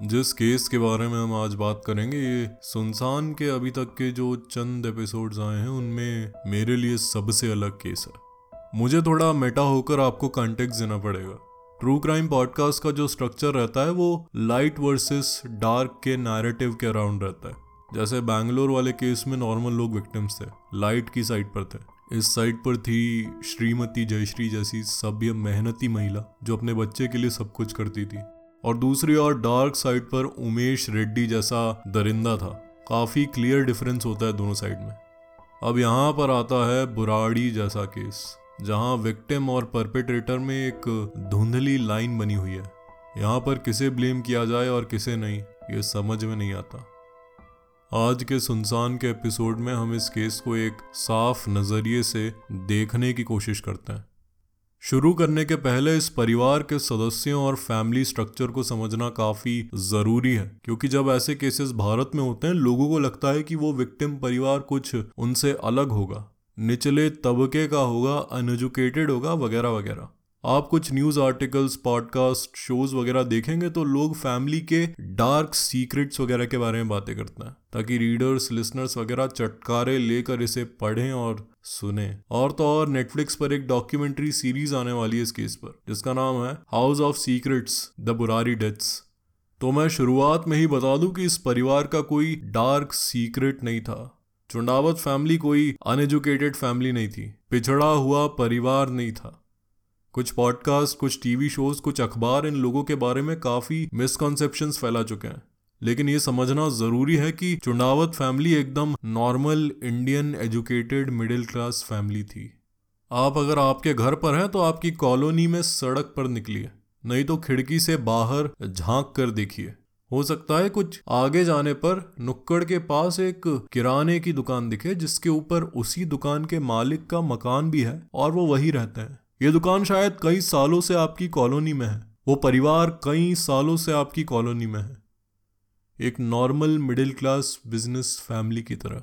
जिस केस के बारे में हम आज बात करेंगे, ये सुनसान के अभी तक के जो चंद एपिसोड्स आए हैं, उनमें मेरे लिए सबसे अलग केस है। मुझे थोड़ा मेटा होकर आपको कॉन्टेक्ट देना पड़ेगा। ट्रू क्राइम पॉडकास्ट का जो स्ट्रक्चर रहता है, वो लाइट वर्सेस डार्क के नैरेटिव के अराउंड रहता है। जैसे बैंगलोर वाले केस में नॉर्मल लोग विक्टिम्स थे लाइट की साइड पर थे। इस साइड पर थी श्रीमती जयश्री जैसी सभ्य मेहनती महिला, जो अपने बच्चे के लिए सब कुछ करती थी। और दूसरी ओर डार्क साइड पर उमेश रेड्डी जैसा दरिंदा था। काफ़ी क्लियर डिफरेंस होता है दोनों साइड में। अब यहाँ पर आता है बुराड़ी जैसा केस जहाँ विक्टिम और परपेट्रेटर में एक धुंधली लाइन बनी हुई है। यहाँ पर किसे ब्लेम किया जाए और किसे नहीं, ये समझ में नहीं आता। आज के सुनसान के एपिसोड में हम इस केस को एक साफ़ नज़रिए से देखने की कोशिश करते हैं। शुरू करने के पहले इस परिवार के सदस्यों और फैमिली स्ट्रक्चर को समझना काफ़ी ज़रूरी है, क्योंकि जब ऐसे केसेस भारत में होते हैं, लोगों को लगता है कि वो विक्टिम परिवार कुछ उनसे अलग होगा, निचले तबके का होगा अनएजुकेटेड होगा, वगैरह वगैरह। आप कुछ न्यूज़ आर्टिकल्स पॉडकास्ट शोज़ वगैरह देखेंगे तो लोग फैमिली के डार्क सीक्रेट्स वगैरह के बारे में बातें करते हैं, ताकि रीडर्स लिसनर्स वगैरह चटकारे लेकर इसे पढ़ें और सुने। और तो और नेटफ्लिक्स पर एक डॉक्यूमेंट्री सीरीज़ आने वाली है इस केस पर, जिसका नाम है house of secrets the Burari deaths तो मैं शुरुआत में ही बता दूँ कि इस परिवार का कोई डार्क सीक्रेट नहीं था। चुंडावत फैमिली कोई अनएजुकेटेड फैमिली नहीं थी। पिछड़ा हुआ परिवार नहीं था। कुछ पॉडकास्ट कुछ टीवी शोज़ कुछ अखबार, इन लोगों के बारे में काफ़ी मिसकॉन्सेप्शन फैला चुके हैं। लेकिन ये समझना ज़रूरी है कि चुनावत फैमिली एकदम normal Indian educated middle class family थी। आप अगर आपके घर पर हैं तो आपकी कॉलोनी में सड़क पर निकलिए। नहीं तो खिड़की से बाहर झाँक कर देखिए। हो सकता है कुछ आगे जाने पर नुक्कड़ के पास एक किराने की दुकान दिखे, जिसके ऊपर उसी दुकान के मालिक का मकान भी है और वो वही रहते हैं। ये दुकान शायद कई सालों से आपकी कॉलोनी में है। वो परिवार कई सालों से आपकी कॉलोनी में है। एक normal middle class business family की तरह।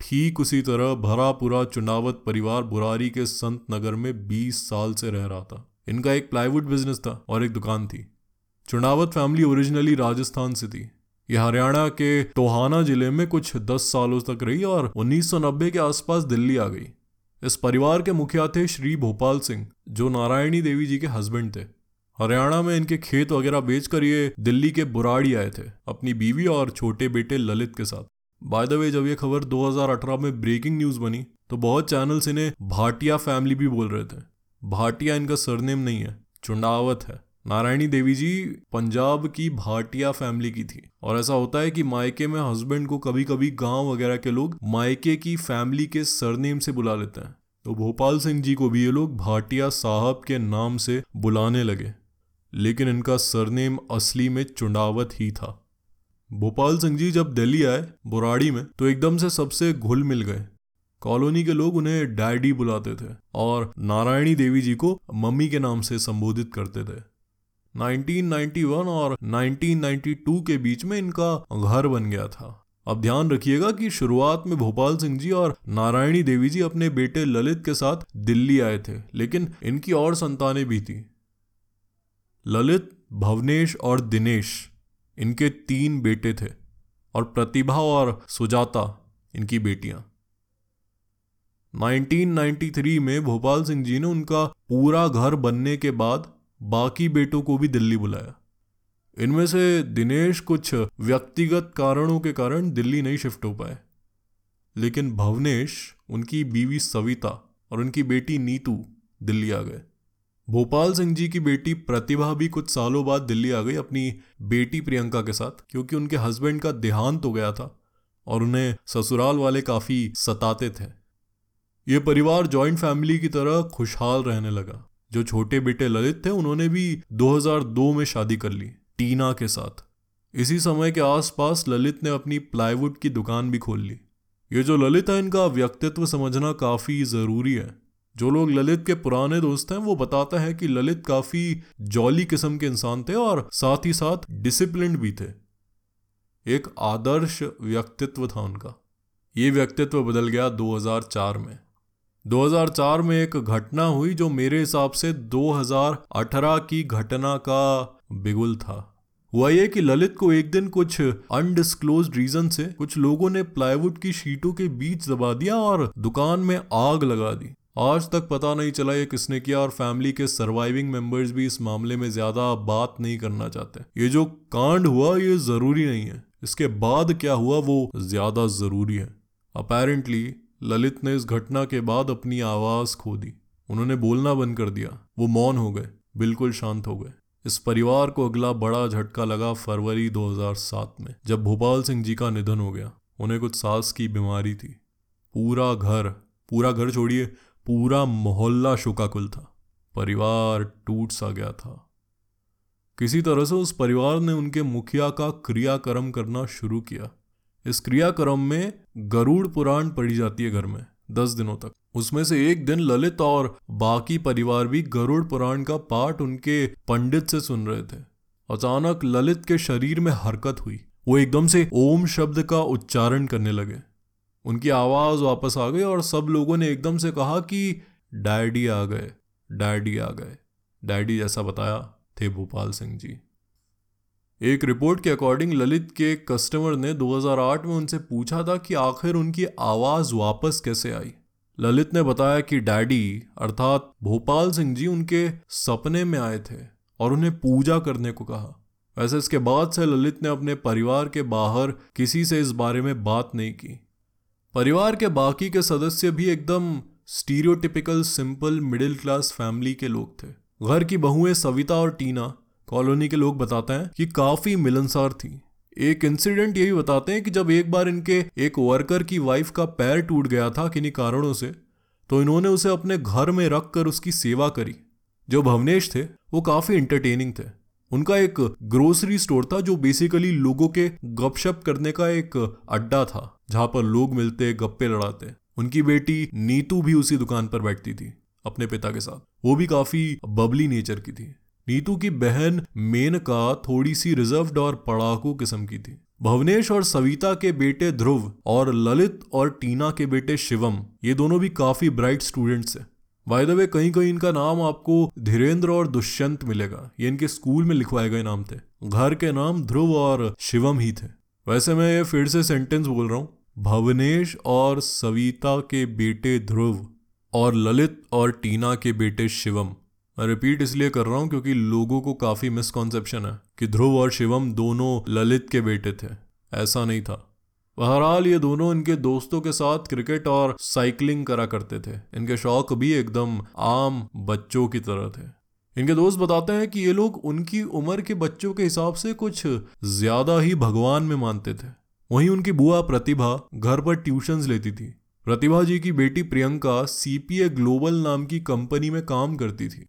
ठीक उसी तरह भरा पूरा चुनावत परिवार बुरारी के संत नगर में 20 साल से रह रहा था। इनका एक प्लाईवुड बिज़नेस था और एक दुकान थी। चुनावत फैमिली ओरिजिनली राजस्थान से थी। ये हरियाणा के टोहाना ज़िले में कुछ 10 सालों तक रही और 1990 के आसपास दिल्ली आ गई। इस परिवार के मुखिया थे श्री भोपाल सिंह, जो नारायणी देवी जी के हस्बैंड थे। हरियाणा में इनके खेत वगैरह बेचकर ये दिल्ली के बुराड़ी आए थे, अपनी बीवी और छोटे बेटे ललित के साथ। बाय द वे जब ये खबर 2018 में ब्रेकिंग न्यूज़ बनी तो बहुत चैनल्स इन्हें भाटिया फैमिली भी बोल रहे थे। भाटिया इनका सरनेम नहीं है, चुंडावत है। नारायणी देवी जी पंजाब की भाटिया फैमिली की थी। और ऐसा होता है कि मायके में हस्बैंड को कभी कभी गाँव वगैरह के लोग मायके की फैमिली के सरनेम से बुला लेते हैं। तो भोपाल सिंह जी को भी ये लोग भाटिया साहब के नाम से बुलाने लगे। लेकिन इनका सरनेम असली में चुंडावत ही था। भोपाल सिंह जी जब दिल्ली आए, बुराड़ी में तो एकदम से सबसे घुल मिल गए। कॉलोनी के लोग उन्हें डैडी बुलाते थे और नारायणी देवी जी को मम्मी के नाम से संबोधित करते थे। 1991 और 1992 के बीच में इनका घर बन गया था। अब ध्यान रखिएगा कि शुरुआत में भोपाल सिंह जी और नारायणी देवी जी अपने बेटे ललित के साथ दिल्ली आए थे, लेकिन इनकी और संतानें भी थी। ललित, भवनेश और दिनेश इनके तीन बेटे थे और प्रतिभा और सुजाता इनकी बेटियाँ। 1993 में भोपाल सिंह जी ने उनका पूरा घर बनने के बाद बाकी बेटों को भी दिल्ली बुलाया। इनमें से दिनेश कुछ व्यक्तिगत कारणों के कारण दिल्ली नहीं शिफ्ट हो पाए। लेकिन भवनेश, उनकी बीवी सविता और उनकी बेटी नीतू दिल्ली आ गए। भोपाल सिंह जी की बेटी प्रतिभा भी कुछ सालों बाद दिल्ली आ गई अपनी बेटी प्रियंका के साथ, क्योंकि उनके हस्बैंड का देहांत हो गया था और उन्हें ससुराल वाले काफ़ी सताते थे। ये परिवार जॉइंट फैमिली की तरह खुशहाल रहने लगा। जो छोटे बेटे ललित थे, उन्होंने भी 2002 में शादी कर ली, टीना के साथ। इसी समय के आसपास ललित ने अपनी प्लाईवुड की दुकान भी खोल ली। ये जो ललित है, इनका व्यक्तित्व समझना काफ़ी ज़रूरी है। जो लोग ललित के पुराने दोस्त हैं, वो बताते हैं कि ललित काफ़ी जॉली किस्म के इंसान थे और साथ ही साथ डिसिप्लिन भी थे। एक आदर्श व्यक्तित्व था उनका। ये व्यक्तित्व बदल गया 2004 में। 2004 में एक घटना हुई जो मेरे हिसाब से 2018 की घटना का बिगुल था। हुआ ये कि ललित को एक दिन कुछ अनडिस्क्लोज रीजन से कुछ लोगों ने प्लाईवुड की शीटों के बीच दबा दिया और दुकान में आग लगा दी। आज तक पता नहीं चला ये किसने किया और फैमिली के सर्वाइविंग मेंबर्स भी इस मामले में ज़्यादा बात नहीं करना चाहते। ये जो कांड हुआ ये ज़रूरी नहीं है। इसके बाद क्या हुआ वो ज़्यादा ज़रूरी है। अपेरेंटली ललित ने इस घटना के बाद अपनी आवाज़ खो दी। उन्होंने बोलना बंद कर दिया। वो मौन हो गए, बिल्कुल शांत हो गए। इस परिवार को अगला बड़ा झटका लगा फरवरी 2007 में, जब भोपाल सिंह जी का निधन हो गया। उन्हें कुछ सांस की बीमारी थी। पूरा घर पूरा घर छोड़िए, पूरा मोहल्ला शोकाकुल था। परिवार टूट सा गया था। किसी तरह से उस परिवार ने उनके मुखिया का क्रियाक्रम करना शुरू किया। इस क्रियाक्रम में गरुड़ पुराण पढ़ी जाती है घर में, दस दिनों तक। उसमें से एक दिन ललित और बाकी परिवार भी गरुड़ पुराण का पाठ उनके पंडित से सुन रहे थे। अचानक ललित के शरीर में हरकत हुई। वो एकदम से ओम शब्द का उच्चारण करने लगे। उनकी आवाज़ वापस आ गई और सब लोगों ने एकदम से कहा कि, डैडी आ गए, डैडी आ गए, डैडी जैसा बताया थे भोपाल सिंह जी। एक रिपोर्ट के अकॉर्डिंग ललित के कस्टमर ने 2008 में उनसे पूछा था कि आखिर उनकी आवाज़ वापस कैसे आई। ललित ने बताया कि डैडी, अर्थात भोपाल सिंह जी, उनके सपने में आए थे और उन्हें पूजा करने को कहा। वैसे इसके बाद से ललित ने अपने परिवार के बाहर किसी से इस बारे में बात नहीं की। परिवार के बाकी के सदस्य भी एकदम stereotypical simple middle class family के लोग थे। घर की बहुएँ सविता और टीना कॉलोनी के लोग बताते हैं कि काफ़ी मिलनसार थी। एक इंसिडेंट यही बताते हैं कि जब एक बार इनके एक वर्कर की वाइफ का पैर टूट गया था किन्हीं कारणों से तो इन्होंने उसे अपने घर में रख कर उसकी सेवा करी। जो भवनेश थे, वो काफ़ी इंटरटेनिंग थे। उनका एक ग्रोसरी स्टोर था जो बेसिकली लोगों के गपशप करने का एक अड्डा था, जहाँ पर लोग मिलते, गप्पे लड़ाते। उनकी बेटी नीतू भी उसी दुकान पर बैठती थी, अपने पिता के साथ। वो भी काफ़ी बबली नेचर की थी। नीतू की बहन मेनका थोड़ी सी रिजर्व्ड और पड़ाकू किस्म की थी। भवनेश और सविता के बेटे ध्रुव और ललित और टीना के बेटे शिवम, ये दोनों भी काफ़ी ब्राइट स्टूडेंट्स हैं। बाय द वे कहीं कहीं इनका नाम आपको धीरेन्द्र और दुष्यंत मिलेगा। ये इनके स्कूल में लिखवाए गए नाम थे। घर के नाम ध्रुव और शिवम ही थे। वैसे मैं ये फिर से सेंटेंस बोल रहा हूँ। भवनेश और सविता के बेटे ध्रुव और ललित और टीना के बेटे शिवम। मैं रिपीट इसलिए कर रहा हूँ क्योंकि लोगों को काफ़ी मिसकॉन्सेप्शन है कि ध्रुव और शिवम दोनों ललित के बेटे थे। ऐसा नहीं था। बहरहाल ये दोनों इनके दोस्तों के साथ क्रिकेट और साइकिलिंग करा करते थे। इनके शौक भी एकदम आम बच्चों की तरह थे। इनके दोस्त बताते हैं कि ये लोग उनकी उम्र के बच्चों के हिसाब से कुछ ज़्यादा ही भगवान में मानते थे। वहीं उनकी बुआ प्रतिभा घर पर ट्यूशंस लेती थी। प्रतिभा जी की बेटी प्रियंका सीपीए ग्लोबल नाम की कंपनी में काम करती थी।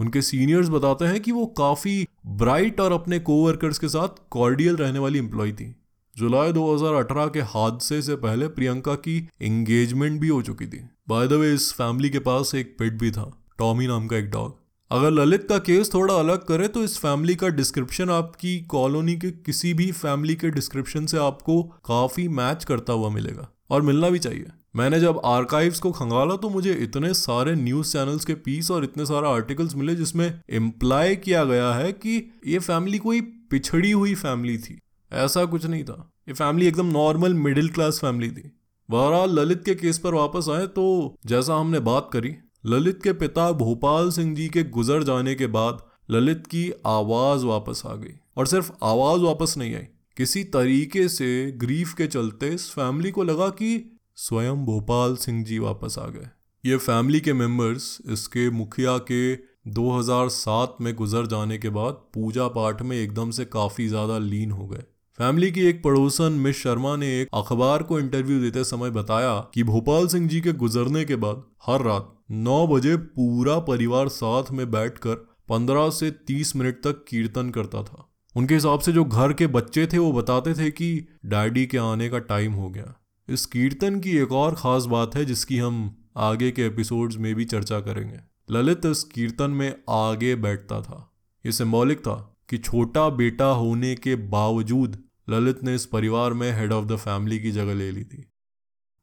उनके सीनियर्स बताते हैं कि वो काफ़ी ब्राइट और अपने कोवर्कर्स के साथ कॉर्डियल रहने वाली एम्प्लॉय थी। जुलाई 2018 के हादसे से पहले प्रियंका की एंगेजमेंट भी हो चुकी थी। बाय द वे इस फैमिली के पास एक पेट भी था टॉमी नाम का एक डॉग अगर ललित का केस थोड़ा अलग करे तो इस फैमिली का डिस्क्रिप्शन आपकी कॉलोनी के किसी भी फैमिली के डिस्क्रिप्शन से आपको काफ़ी मैच करता हुआ मिलेगा। और मिलना भी चाहिए। मैंने जब आर्काइव्स को खंगाला तो मुझे इतने सारे न्यूज़ चैनल्स के पीस और इतने सारे आर्टिकल्स मिले जिसमें इम्प्लाई किया गया है कि ये फैमिली कोई पिछड़ी हुई फैमिली थी। ऐसा कुछ नहीं था। ये फैमिली एकदम नॉर्मल मिडिल क्लास फैमिली थी। बहरहाल, ललित के केस पर वापस आए तो जैसा हमने बात करी, ललित के पिता भोपाल सिंह जी के गुजर जाने के बाद ललित की आवाज़ वापस आ गई। और सिर्फ़ आवाज़ वापस नहीं आई। किसी तरीके से ग्रीफ के चलते इस फैमिली को लगा कि स्वयं भोपाल सिंह जी वापस आ गए। ये फैमिली के मेंबर्स इसके मुखिया के 2007 में गुजर जाने के बाद पूजा पाठ में एकदम से काफ़ी ज़्यादा लीन हो गए। फैमिली की एक पड़ोसन मिस शर्मा ने एक अखबार को इंटरव्यू देते समय बताया कि भोपाल सिंह जी के गुजरने के बाद हर रात 9 बजे पूरा परिवार साथ में बैठकर 15 से 30 मिनट तक कीर्तन करता था। उनके हिसाब से जो घर के बच्चे थे वो बताते थे कि डैडी के आने का टाइम हो गया। इस कीर्तन की एक और खास बात है जिसकी हम आगे के एपिसोड्स में भी चर्चा करेंगे। ललित इस कीर्तन में आगे बैठता था। ये सिंबॉलिक था कि छोटा बेटा होने के बावजूद ललित ने इस परिवार में हेड ऑफ़ द फैमिली की जगह ले ली थी।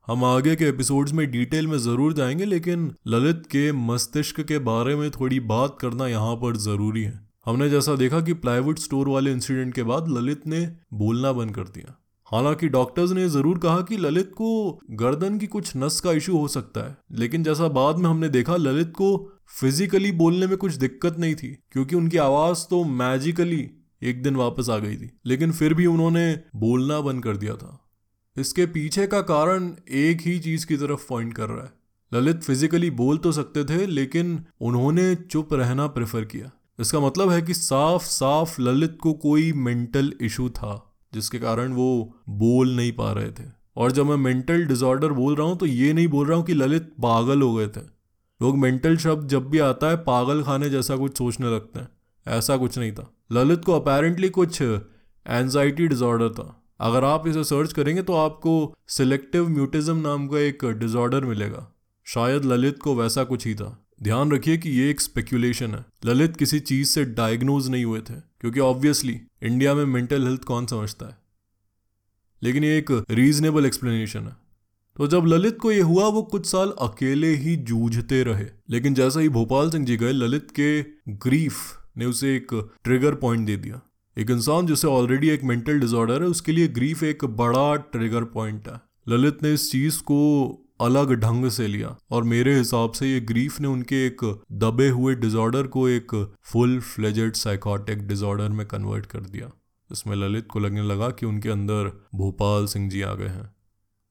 हम आगे के एपिसोड्स में डिटेल में ज़रूर जाएँगे, लेकिन ललित के मस्तिष्क के बारे में थोड़ी बात करना यहाँ पर ज़रूरी है। हमने जैसा देखा कि प्लाईवुड स्टोर वाले इंसिडेंट के बाद ललित ने बोलना बंद कर दिया। हालाँकि डॉक्टर्स ने ज़रूर कहा कि ललित को गर्दन की कुछ नस का इशू हो सकता है, लेकिन जैसा बाद में हमने देखा, ललित को फिजिकली बोलने में कुछ दिक्कत नहीं थी, क्योंकि उनकी आवाज़ तो मैजिकली एक दिन वापस आ गई थी, लेकिन फिर भी उन्होंने बोलना बंद कर दिया था। इसके पीछे का कारण एक ही चीज़ की तरफ़ पॉइंट कर रहा है। ललित फिजिकली बोल तो सकते थे, लेकिन उन्होंने चुप रहना प्रेफर किया। इसका मतलब है कि साफ़ साफ़ ललित को कोई मेंटल इशू था। जिसके कारण वो बोल नहीं पा रहे थे। और जब मैं मेंटल डिसऑर्डर बोल रहा हूँ तो ये नहीं बोल रहा हूँ कि ललित पागल हो गए थे। लोग मेंटल शब्द जब भी आता है, पागल खाने जैसा कुछ सोचने लगते हैं। ऐसा कुछ नहीं था। ललित को अपेरेंटली कुछ एनजाइटी डिसऑर्डर था। अगर आप इसे सर्च करेंगे तो आपको सिलेक्टिव म्यूटिज्म नाम का एक डिसऑर्डर मिलेगा। शायद ललित को वैसा कुछ ही था। ध्यान रखिए कि ये एक स्पेक्यूलेशन है। ललित किसी चीज़ से डायग्नोज नहीं हुए थे, क्योंकि ऑब्वियसली इंडिया में मेंटल हेल्थ कौन समझता है? लेकिन ये एक रीजनेबल एक्सप्लेनेशन है। तो जब ललित को ये हुआ, वो कुछ साल अकेले ही जूझते रहे। लेकिन जैसा ही भोपाल सिंह जी गए, ललित के ग्रीफ ने उसे एक ट्रिगर पॉइंट दे दिया। एक इंसान जिसे ऑलरेडी एक मेंटल डिसऑर्डर है, उसके लिए ग्रीफ एक बड़ा ट्रिगर पॉइंट है। ललित ने इस चीज़ को अलग ढंग से लिया। और मेरे हिसाब से ये ग्रीफ ने उनके एक दबे हुए डिसऑर्डर को एक फुल फ्लेजेड साइकोटिक डिसऑर्डर में कन्वर्ट कर दिया। इसमें ललित को लगने लगा कि उनके अंदर भोपाल सिंह जी आ गए हैं।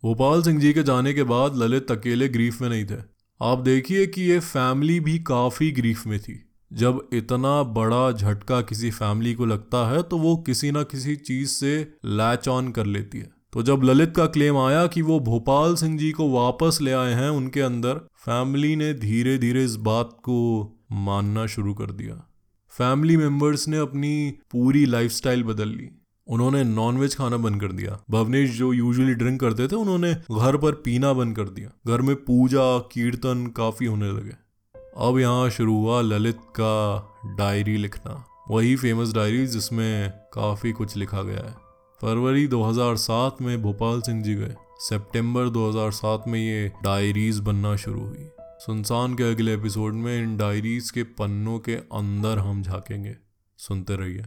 भोपाल सिंह जी के जाने के बाद ललित अकेले ग्रीफ में नहीं थे। आप देखिए कि ये फैमिली भी काफ़ी ग्रीफ में थी। जब इतना बड़ा झटका किसी फैमिली को लगता है तो वो किसी ना किसी चीज़ से लैच ऑन कर लेती है। तो जब ललित का क्लेम आया कि वो भोपाल सिंह जी को वापस ले आए हैं उनके अंदर फैमिली ने धीरे धीरे इस बात को मानना शुरू कर दिया। फैमिली मेंबर्स ने अपनी पूरी लाइफस्टाइल बदल ली। उन्होंने नॉनवेज खाना बंद कर दिया। भवनेश जो यूजुअली ड्रिंक करते थे, उन्होंने घर पर पीना बंद कर दिया। घर में पूजा, कीर्तन काफ़ी होने लगे। अब यहाँ शुरू हुआ ललित का डायरी लिखना। वही फ़ेमस डायरी जिसमें काफ़ी कुछ लिखा गया है। फरवरी 2007 में भोपाल सिंह जी गए। सितंबर 2007 में ये डायरीज बनना शुरू हुई। सुनसान के अगले एपिसोड में इन डायरीज के पन्नों के अंदर हम झांकेंगे। सुनते रहिए।